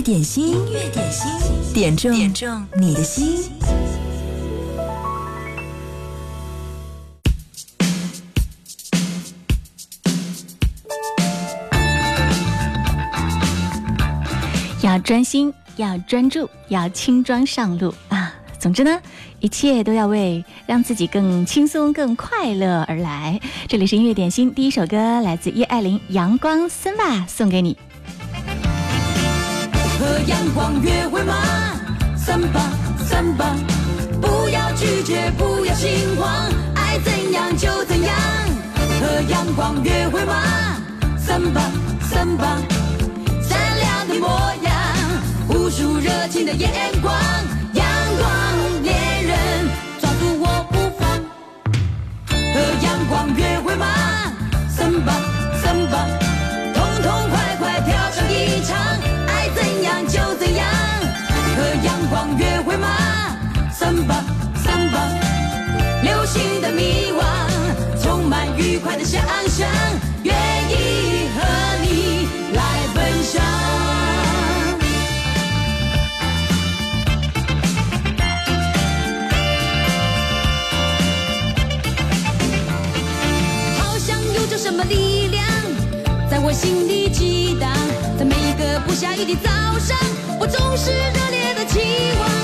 乐点心，音乐点心，点中点中你的心。要专心，要专注，要轻装上路啊！总之呢，一切都要为让自己更轻松、更快乐而来。这里是音乐点心，第一首歌来自叶爱玲，《阳光森吧》，送给你。和阳光约会吗？三八三八，不要拒绝，不要心慌，爱怎样就怎样。和阳光约会吗？三八三八，闪亮的模样，无数热情的眼光，阳光恋人抓住我不放。和阳光约会吗？三八三八，三八三八，流行的迷惘，充满愉快的想象，愿意和你来分享。好像有着什么力量在我心里激荡，在每一个不下雨的早上，我总是热烈的期望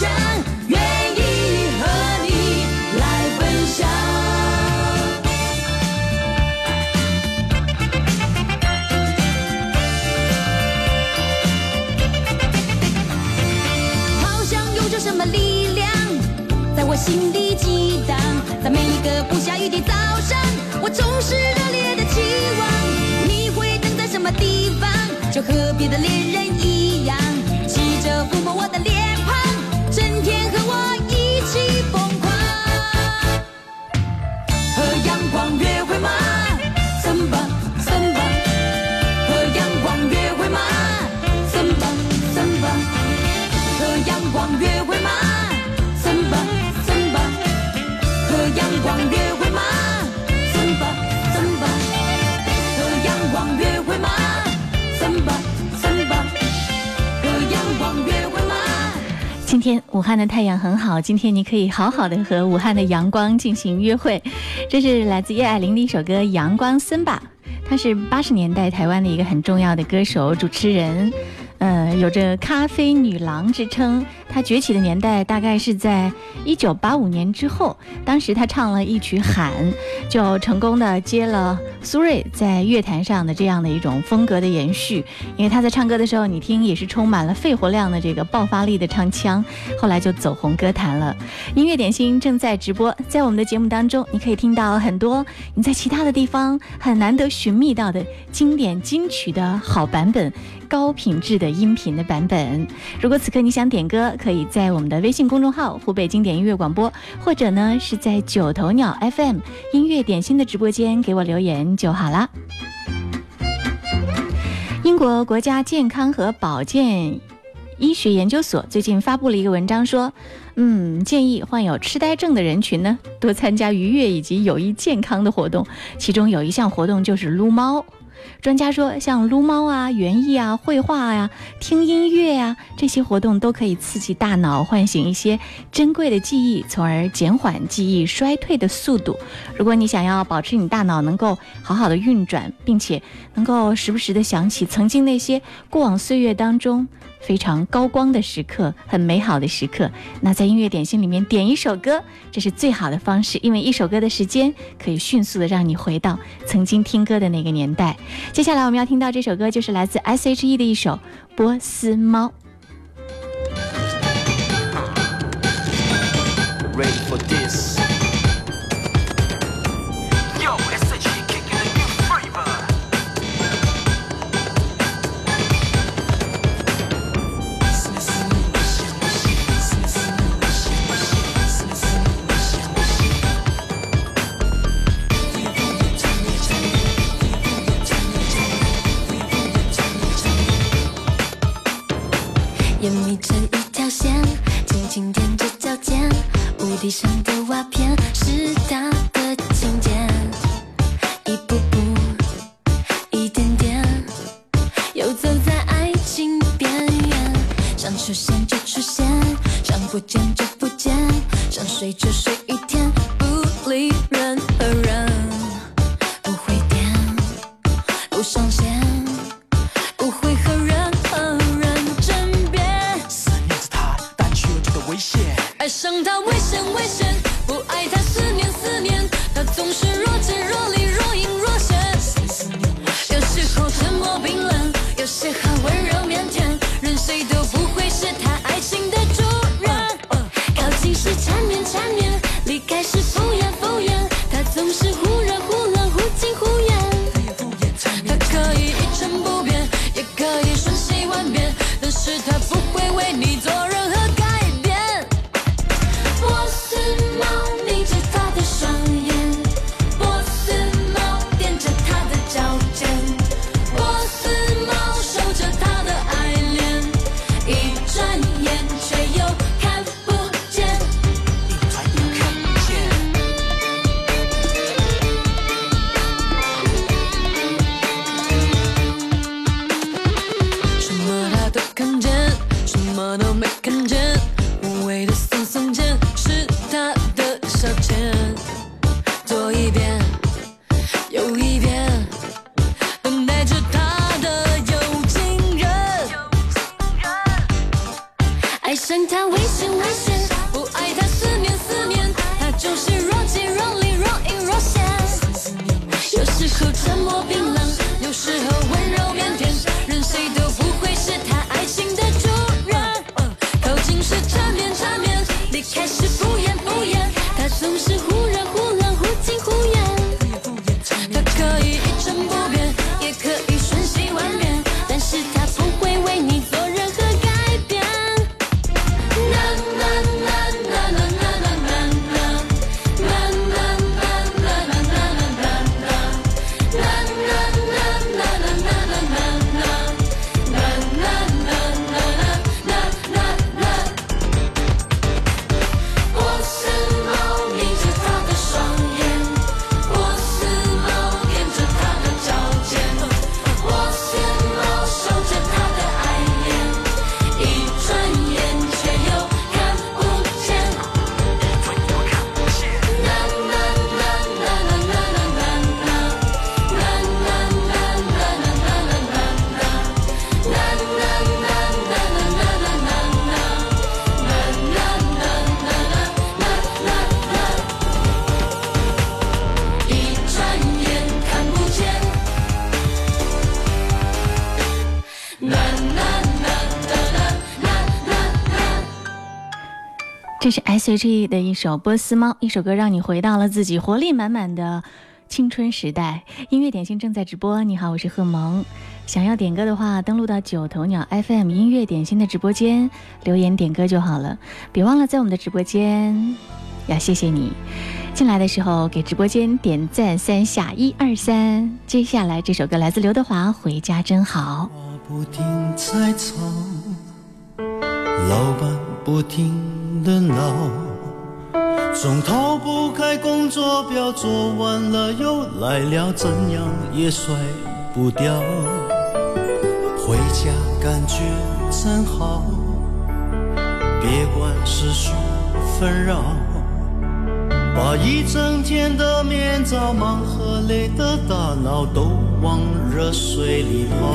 想，愿意和你来分享。好像有着什么力量在我心里激荡，在每一个不下雨的早上，我总是热烈的期望你会等在什么地方，就和别的恋人武汉的太阳很好，今天你可以好好的和武汉的阳光进行约会。这是来自叶爱玲的一首歌《阳光森巴》，她是八十年代台湾的一个很重要的歌手、主持人。呃，有着“咖啡女郎”之称。他崛起的年代大概是在一九八五年之后，当时他唱了一曲《喊》，就成功的接了苏芮在乐坛上的这样的一种风格的延续。因为他在唱歌的时候，你听也是充满了肺活量的这个爆发力的唱腔，后来就走红歌坛了。音乐点心正在直播，在我们的节目当中，你可以听到很多你在其他的地方很难得寻觅到的经典金曲的好版本。高品质的音频的版本。如果此刻你想点歌，可以在我们的微信公众号“湖北经典音乐广播”，或者呢是在九头鸟 FM 音乐点心的直播间给我留言就好啦。英国国家健康和保健医学研究所最近发布了一个文章，说，嗯，建议患有痴呆症的人群呢多参加愉悦以及有益健康的活动，其中有一项活动就是撸猫。专家说，像撸猫啊、园艺啊、绘画呀、听音乐呀这些活动，都可以刺激大脑，唤醒一些珍贵的记忆，从而减缓记忆衰退的速度。如果你想要保持你大脑能够好好的运转，并且能够时不时的想起曾经那些过往岁月当中。非常高光的时刻，很美好的时刻。那在音乐点心里面点一首歌，这是最好的方式，因为一首歌的时间可以迅速的让你回到曾经听歌的那个年代。接下来我们要听到这首歌，就是来自 S.H.E 的一首《波斯猫》。这 S.H.E 的一首《波斯猫》，一首歌让你回到了自己活力满满的青春时代。音乐点心正在直播，你好，我是贺萌。想要点歌的话，登录到九头鸟 FM 音乐点心的直播间留言点歌就好了。别忘了在我们的直播间，要谢谢你进来的时候给直播间点赞三下，一二三。接下来这首歌来自刘德华，《回家真好》。不停在吵，老板不停。的脑，总逃不开工作表，做完了又来了，怎样也甩不掉，回家感觉真好，别管世俗纷扰，把一整天的面罩、忙和累的大脑都往热水里泡，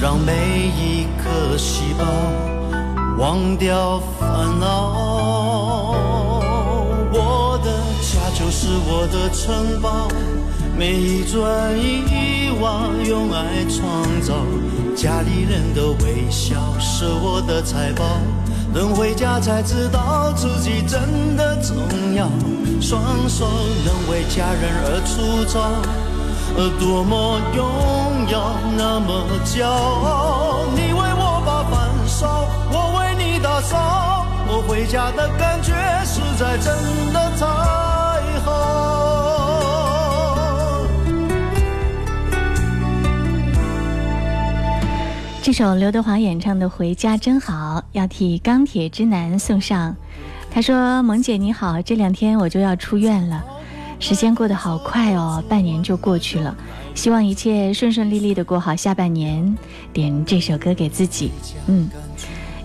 让每一颗细胞忘掉烦恼。我的家就是我的城堡。每一砖一瓦用爱创造，家里人的微笑是我的财宝。等回家才知道自己真的重要，双手能为家人而粗糙，而多么荣耀，那么骄傲。为你打扫，我回家的感觉实在真的太好。这首刘德华演唱的《回家真好》要替钢铁直男送上。他说：“萌姐你好，这两天我就要出院了，时间过得好快哦，半年就过去了。希望一切顺顺利利的过好下半年。”点这首歌给自己，嗯，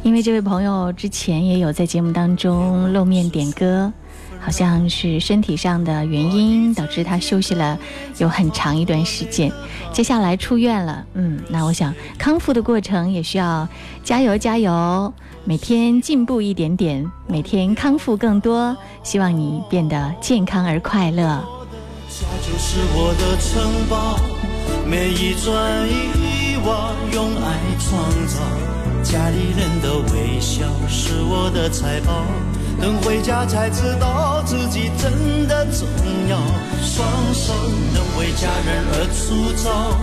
因为这位朋友之前也有在节目当中露面点歌。好像是身体上的原因导致他休息了有很长一段时间，接下来出院了。嗯，那我想康复的过程也需要加油加油，每天进步一点点，每天康复更多。希望你变得健康而快乐。家就是我的城堡，每一砖一瓦用爱创造，家里人的微笑是我的财宝。等回家才知道自己真的重要，双手能为家人而粗糙，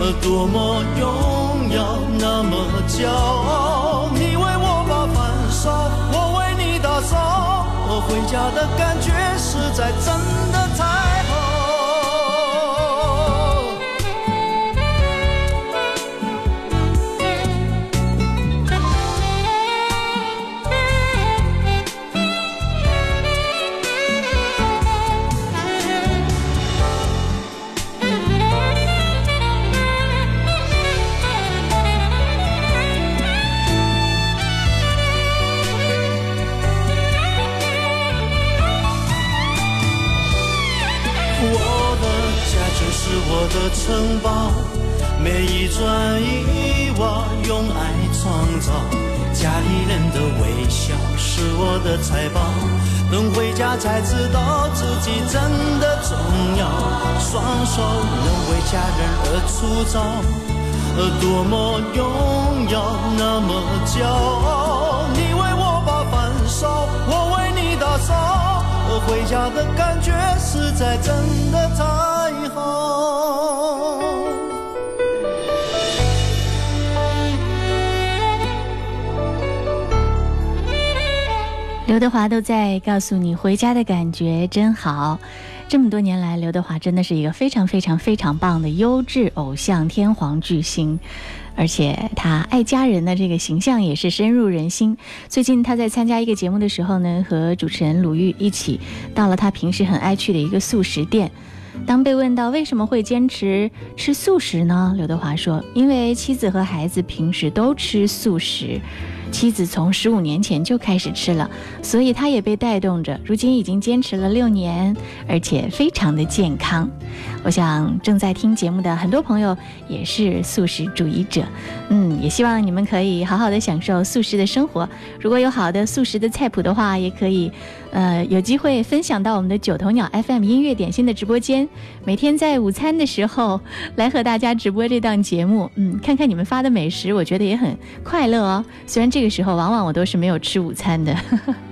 而多么荣耀，那么骄傲。你为我把饭烧，我为你打扫，回家的感觉实在真的的城堡，每一砖一瓦用爱创造，家里人的微笑是我的财宝。等回家才知道自己真的重要，双手能为家人而粗糙，而多么荣耀，那么骄傲。回家的感觉实在真的太好。刘德华都在告诉你，回家的感觉真好。这么多年来，刘德华真的是一个非常非常非常棒的优质偶像天皇巨星，而且他爱家人的这个形象也是深入人心。最近他在参加一个节目的时候呢，和主持人鲁豫一起到了他平时很爱去的一个素食店。当被问到为什么会坚持吃素食呢？刘德华说：“因为妻子和孩子平时都吃素食。”妻子从十五年前就开始吃了，所以他也被带动着，如今已经坚持了六年，而且非常的健康。我想正在听节目的很多朋友也是素食主义者，嗯，也希望你们可以好好的享受素食的生活。如果有好的素食的菜谱的话，也可以，呃，有机会分享到我们的九头鸟 FM 音乐点心的直播间，每天在午餐的时候来和大家直播这档节目，嗯，看看你们发的美食，我觉得也很快乐哦。虽然这这个时候往往我都是没有吃午餐的。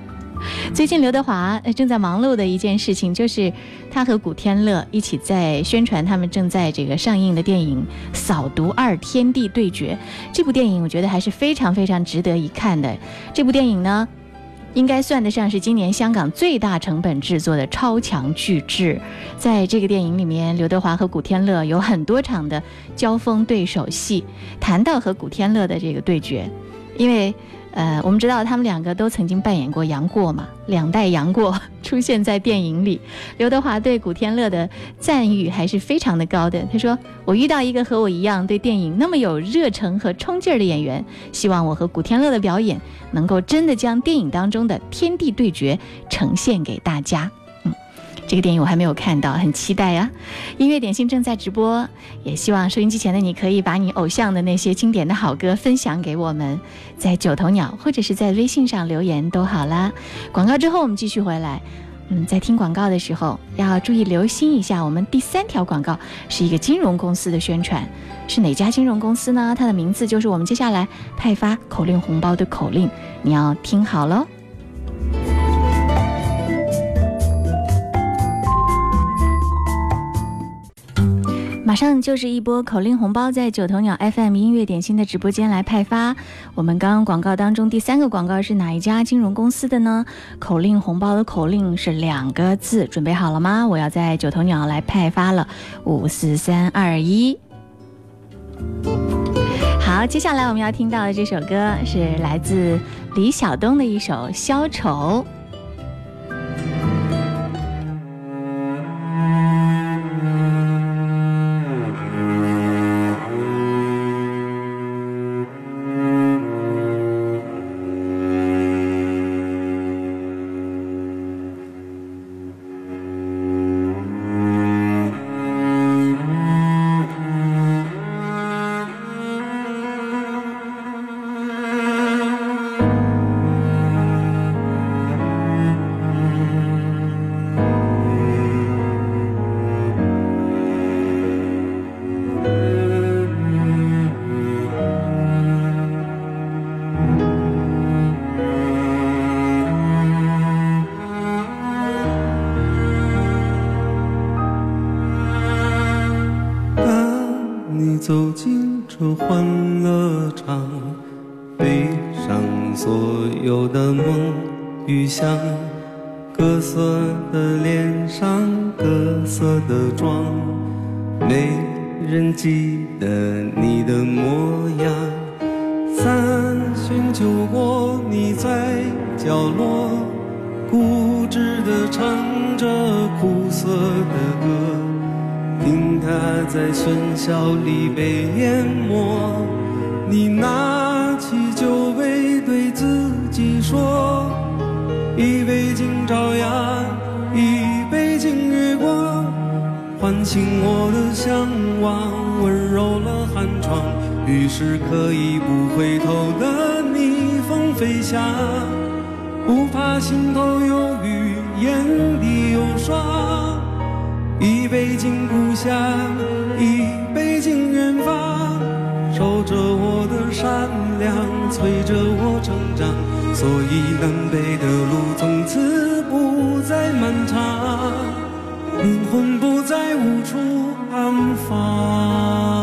最近刘德华正在忙碌的一件事情，就是他和古天乐一起在宣传他们正在这个上映的电影《扫毒二：天地对决》。这部电影我觉得还是非常非常值得一看的。这部电影呢，应该算得上是今年香港最大成本制作的超强巨制。在这个电影里面，刘德华和古天乐有很多场的交锋对手戏。谈到和古天乐的这个对决，因为。呃，我们知道他们两个都曾经扮演过杨过嘛，两代杨过 出现在电影里。刘德华对古天乐的赞誉还是非常的高的。他说：“我遇到一个和我一样对电影那么有热忱和冲劲儿的演员，希望我和古天乐的表演能够真的将电影当中的天地对决呈现给大家。”这个电影我还没有看到，很期待呀！音乐点心正在直播，也希望收音机前的你可以把你偶像的那些经典的好歌分享给我们，在九头鸟或者是在微信上留言都好啦。广告之后我们继续回来，嗯，在听广告的时候要注意留心一下，我们第三条广告是一个金融公司的宣传，是哪家金融公司呢？它的名字就是我们接下来派发口令红包的口令，你要听好喽。马上就是一波口令红包，在九头鸟 FM 音乐点心的直播间来派发。我们刚刚广告当中第三个广告是哪一家金融公司的呢？口令红包的口令是两个字，准备好了吗？我要在九头鸟来派发了，五四三二一。好，接下来我们要听到的这首歌是来自李晓东的一首《消愁》。走进这欢乐场背上所有的梦与想各色的脸上各色的妆没人记得你的模样。三巡酒过你在角落固执的唱着苦涩的歌。听他在喧嚣里被淹没，你拿起酒杯对自己说，一杯敬朝阳，一杯敬月光，唤醒我的向往，温柔了寒窗，于是可以不回头的逆风飞翔，不怕心头有雨，眼底有霜。一杯敬故乡一杯敬远方守着我的善良催着我成长。所以南北的路从此不再漫长灵魂不再无处安放。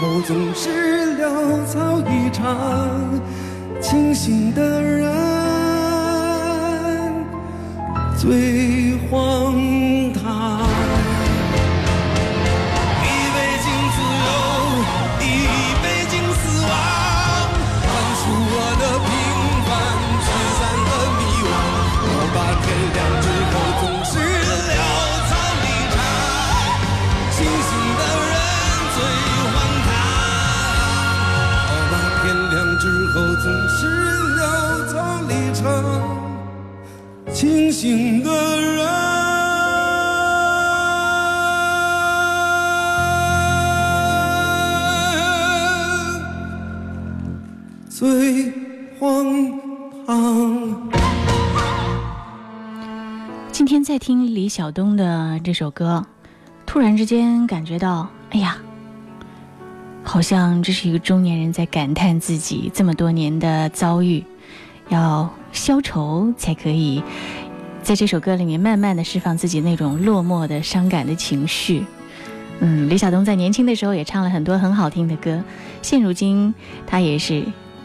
后总是潦草一场，清醒的人最荒晓东的这首歌，突然之间感觉到，哎呀，好像这是一个中年人在感叹自己这么多年的遭遇，要消愁才可以在这首歌里面慢慢的释放自己那种落寞的、伤感的情绪。嗯，李晓东在年轻的时候也唱了很多很好听的歌，现如今他也是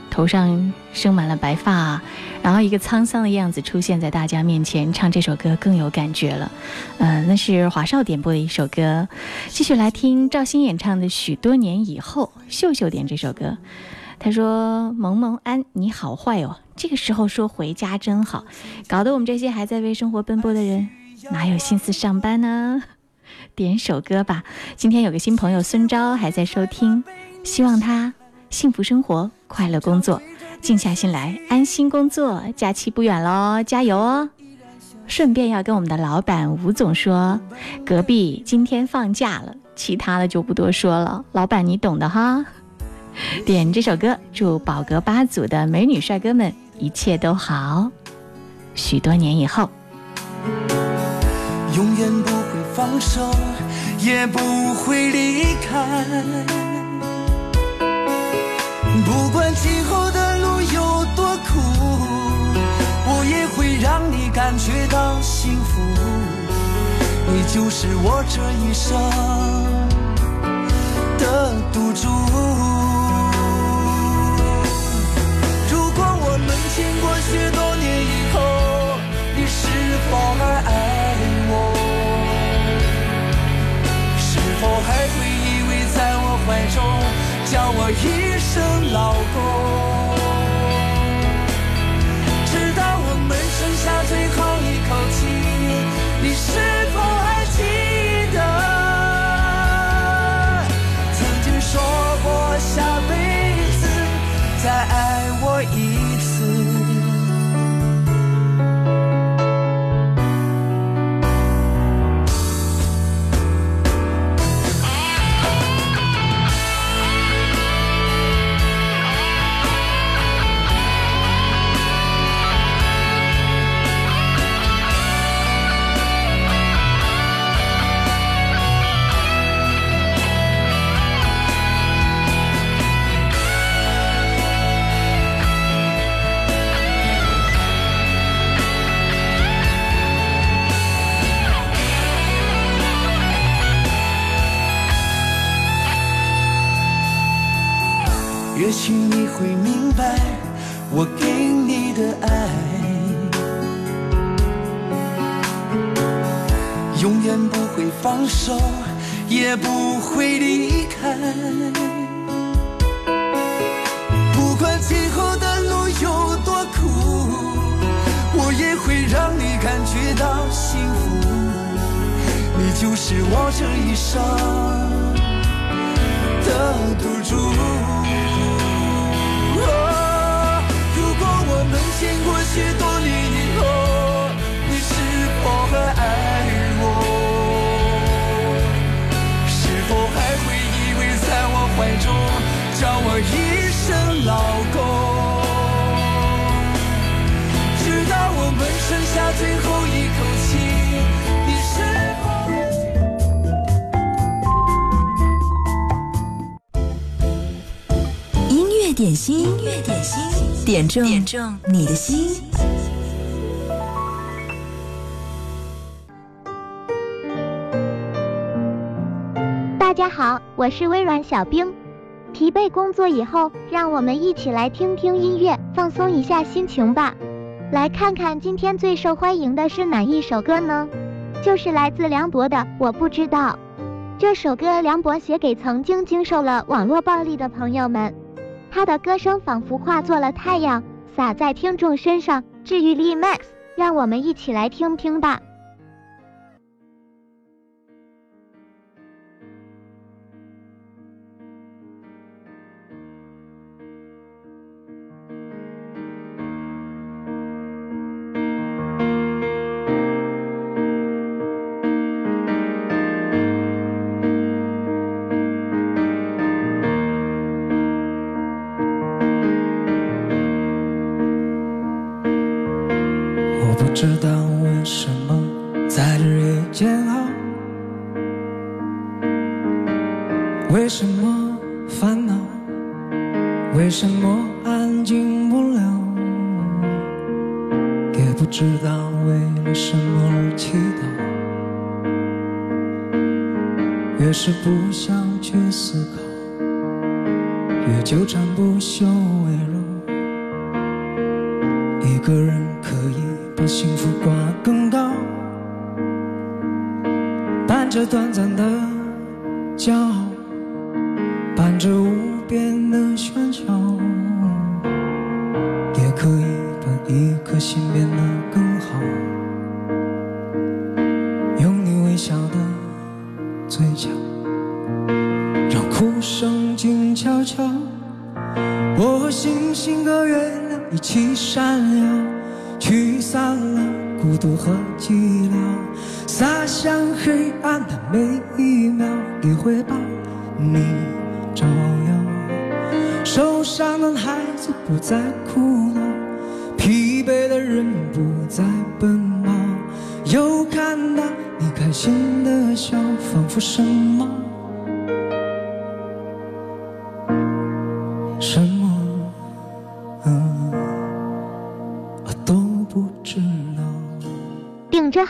头上生满了白发，然后一个沧桑的样子出现在大家面前，唱这首歌更有感觉了。呃，那是华少点播的一首歌，继续来听赵鑫演唱的《许多年以后》，秀秀点这首歌。他说：“萌萌安，你好坏哦，这个时候说回家真好，搞得我们这些还在为生活奔波的人，哪有心思上班呢？”点首歌吧。今天有个新朋友孙昭还在收听，希望他幸福生活，快乐工作，静下心来安心工作。假期不远喽，加油哦！顺便要跟我们的老板吴总说，隔壁今天放假了，其他的就不多说了。老板你懂的哈。点这首歌，祝宝格八组的美女帅哥们一切都好。许多年以后。永远不会放手，也不会离开。不管今后的路有多苦，我也会让你感觉到幸福。你就是我这一生的赌注。如果我们经过许多年以后，你是否还爱我？是否还会依偎在我怀中，叫我一老公。剩下最后一口气。你是否音乐点心，音乐点心，点中点中你的心。大家好，我是微软小冰。疲惫工作以后，让我们一起来听听音乐，放松一下心情吧。来看看今天最受欢迎的是哪一首歌呢？就是来自梁博的《我不知道》。这首歌梁博写给曾经经受了网络暴力的朋友们，他的歌声仿佛化作了太阳，洒在听众身上，治愈力 max。让我们一起来听听吧。烦恼为什么安静不了也不知道为了什么而祈祷越是不想去思考越纠缠不休围绕一个人可以把幸福挂更高。但着短暂的骄傲伴着无边的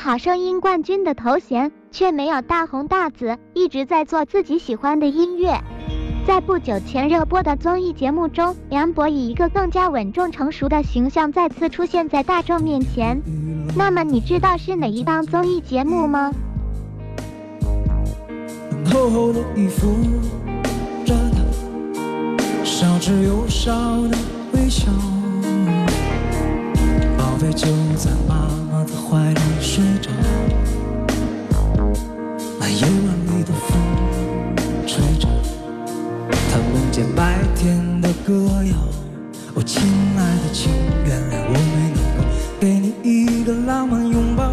好声音冠军的头衔，却没有大红大紫，一直在做自己喜欢的音乐。在不久前热播的综艺节目中，梁博以一个更加稳重成熟的形象再次出现在大众面前。那么你知道是哪一档综艺节目吗？厚厚的衣服着他，少之又少的微笑，宝贝就在妈妈的怀里。睡着，那夜晚里的风吹着，他梦见白天的歌谣。哦，亲爱的，请原谅我没能给你一个浪漫拥抱。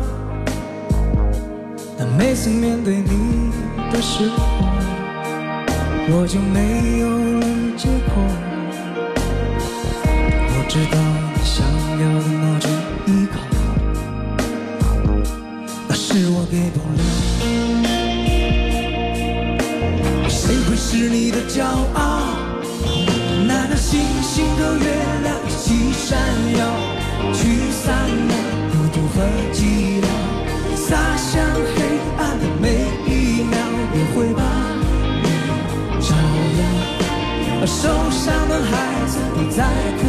但每次面对你的时候，我就没有给不了，谁会是你的骄傲？那个星星和月亮一起闪耀，驱散了孤独和寂寥，洒向黑暗的每一秒，也会把你照耀。受伤的孩子不再哭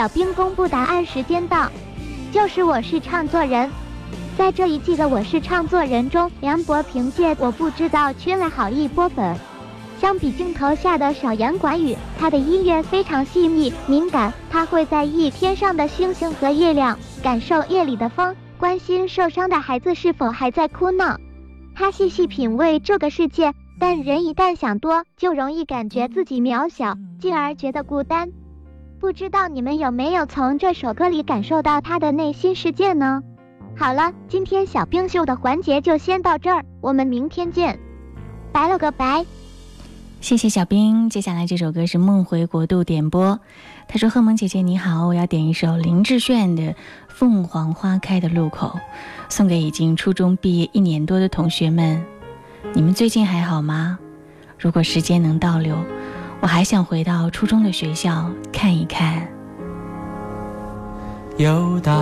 小兵公布答案时间到，就是我是唱作人。在这一季的《我是唱作人》中，梁博凭借《我不知道》圈了好一波粉。相比镜头下的少言寡语，他的音乐非常细腻敏感。他会在意天上的星星和月亮，感受夜里的风，关心受伤的孩子是否还在哭闹。他细细品味这个世界，但人一旦想多，就容易感觉自己渺小，进而觉得孤单。不知道你们有没有从这首歌里感受到他的内心世界呢？好了，今天小冰秀的环节就先到这儿，我们明天见，拜了个拜。谢谢小兵。接下来这首歌是梦回国度点播。他说：“贺萌姐姐你好，我要点一首林志炫的《凤凰花开的路口》，送给已经初中毕业一年多的同学们。你们最近还好吗？如果时间能倒流，我还想回到初中的学校看一看。又到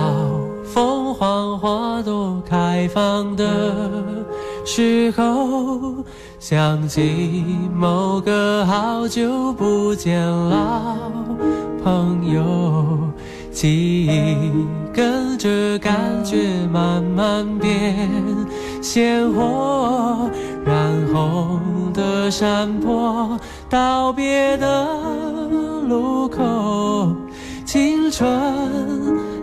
凤凰花朵开放的时候。”想起某个好久不见老朋友，记忆跟着感觉慢慢变鲜活，红的山坡，道别的路口，青春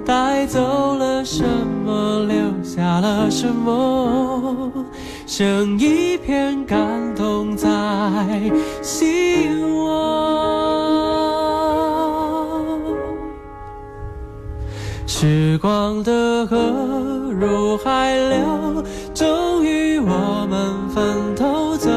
带走了什么，留下了什么？剩一片感动在心窝。时光的河入海流，终于我们分头走。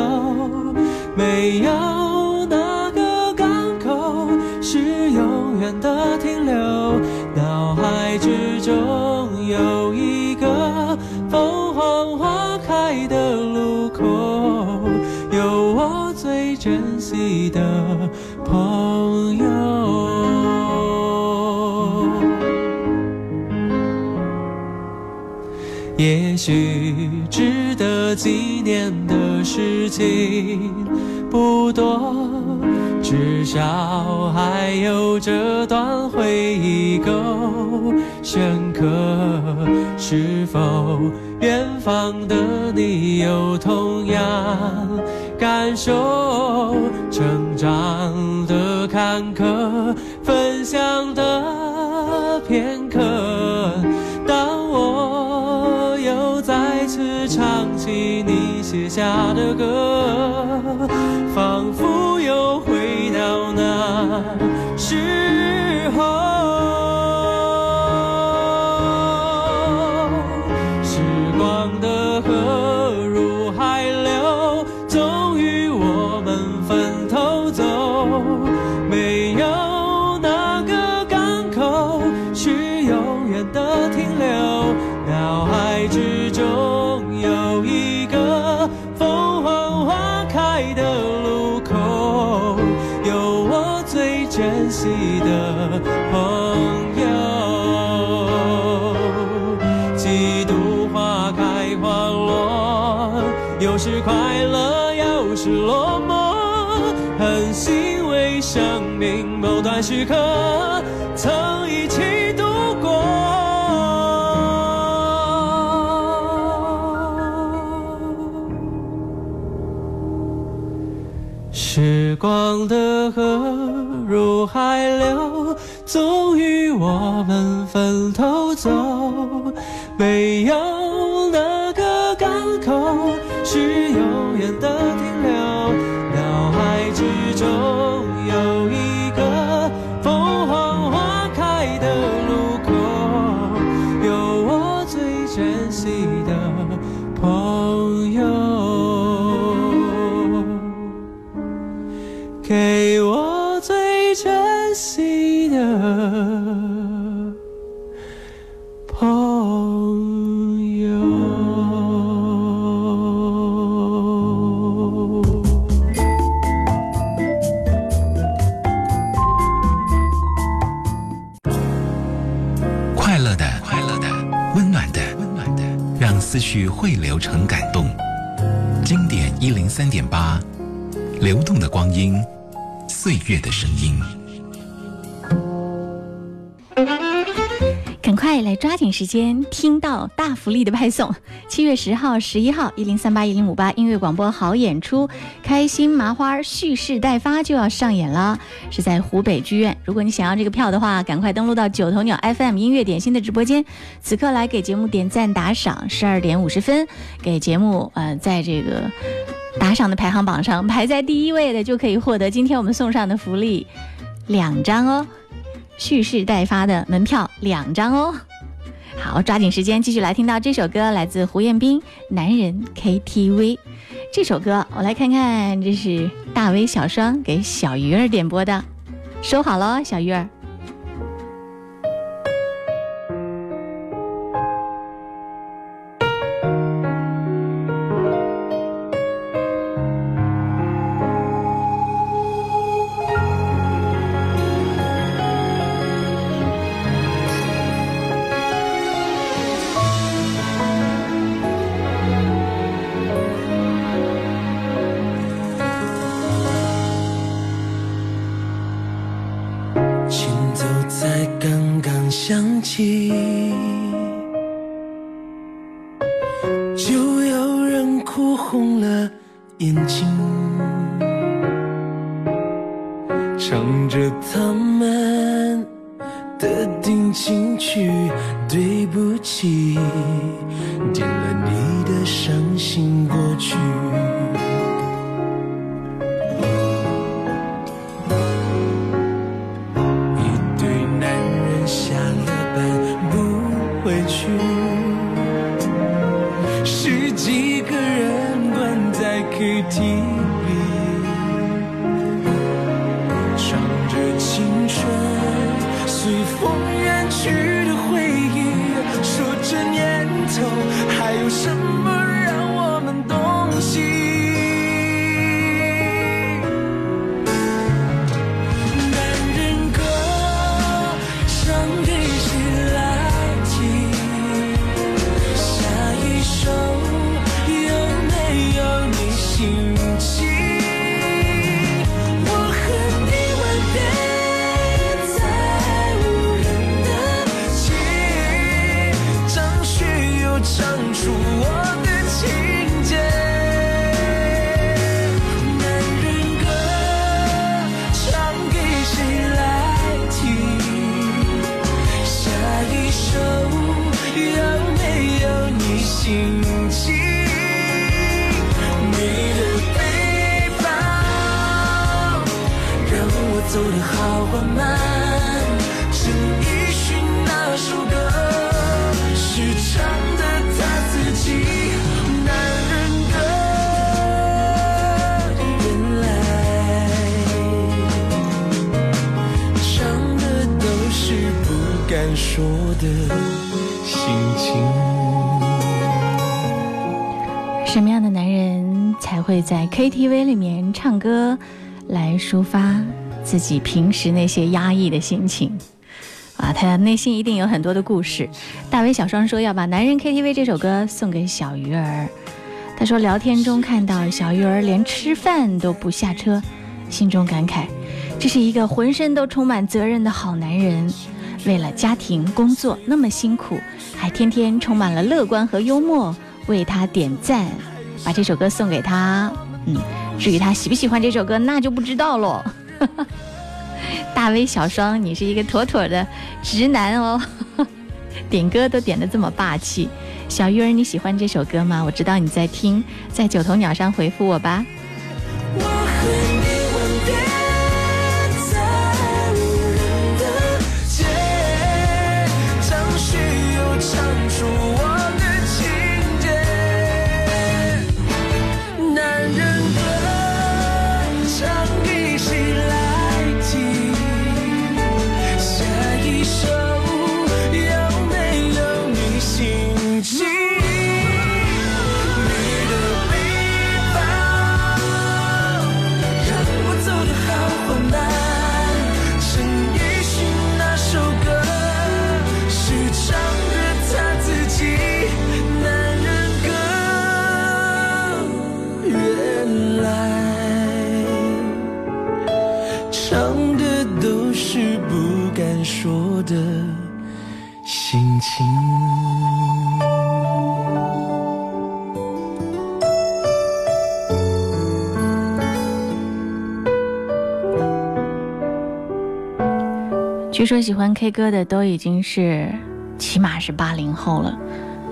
没有哪个港口是永远的停留，脑海之中有一个凤凰花开。的路口，有我最珍惜的朋友。也许只几年的事情不多，至少还有这段回忆够深刻。是否？远方的你有同样感受，成长的坎坷，分享的写下的歌，仿佛又回到那时时刻曾一起度过，时光的河入海流，终于我们分头走，没有哪个港口是永远的三点八，流动的光阴，岁月的声音。赶快来抓紧时间听到大福利的派送！七月十号、十一号，一零三八一零五八音乐广播好演出，开心麻花蓄势待发就要上演了，是在湖北剧院。如果你想要这个票的话，赶快登录到九头鸟 FM 音乐点心的直播间，此刻来给节目点赞打赏。十二点五十分，给节目呃，在这个打赏的排行榜上排在第一位的，就可以获得今天我们送上的福利两张哦。蓄势待发的门票两张哦，好，抓紧时间继续来听到这首歌，来自胡彦斌《男人 KTV》。这首歌我来看看，这是大威小双给小鱼儿点播的，收好了，小鱼儿。去十几个人关在 ktv 唱着青春随风说的心情，什么样的男人才会在 KTV 里面唱歌，来抒发自己平时那些压抑的心情，啊，他内心一定有很多的故事。大伟小双说要把《男人 KTV》这首歌送给小鱼儿，他说聊天中看到小鱼儿连吃饭都不下车，心中感慨，这是一个浑身都充满责任的好男人，为了家庭工作那么辛苦，还天天充满了乐观和幽默，为他点赞。把这首歌送给他，嗯，至于他喜不喜欢这首歌，那就不知道喽。大威小双，你是一个妥妥的直男哦，点歌都点的这么霸气。小鱼儿，你喜欢这首歌吗？我知道你在听，在九头鸟上回复我吧。据说喜欢 K 歌的都已经是，起码是八零后了，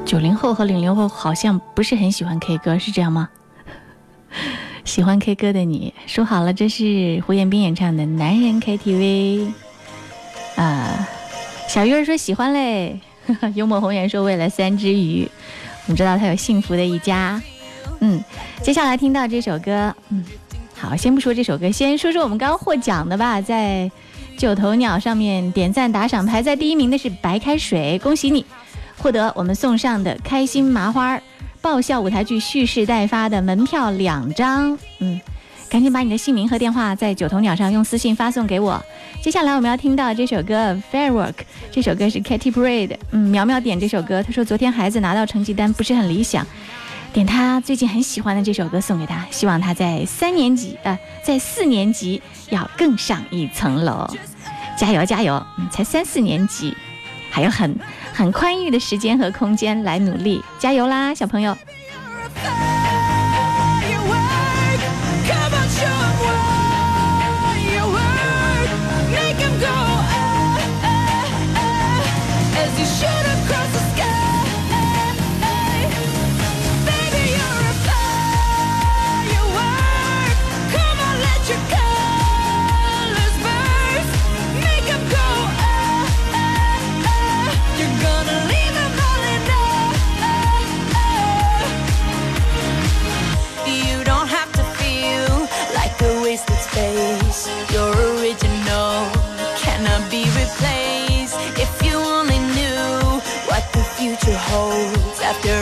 九零后和零零后好像不是很喜欢 K 歌，是这样吗？喜欢 K 歌的你说好了，这是胡彦斌演唱的《男人 KTV》啊。小鱼儿说喜欢嘞，幽默红颜说为了三只鱼，我们知道他有幸福的一家。嗯，接下来听到这首歌，嗯，好，先不说这首歌，先说说我们刚刚获奖的吧，在。九头鸟上面点赞打赏排在第一名的是白开水，恭喜你获得我们送上的开心麻花爆笑舞台剧蓄势待发的门票两张。嗯，赶紧把你的姓名和电话在九头鸟上用私信发送给我。接下来我们要听到这首歌《Firework》，这首歌是 Katy Perry 的。嗯，苗苗点这首歌，他说昨天孩子拿到成绩单不是很理想，点他最近很喜欢的这首歌送给他，希望他在三年级呃，在四年级。要更上一层楼，加油加油！才三四年级，还有很很宽裕的时间和空间来努力，加油啦，小朋友 holds after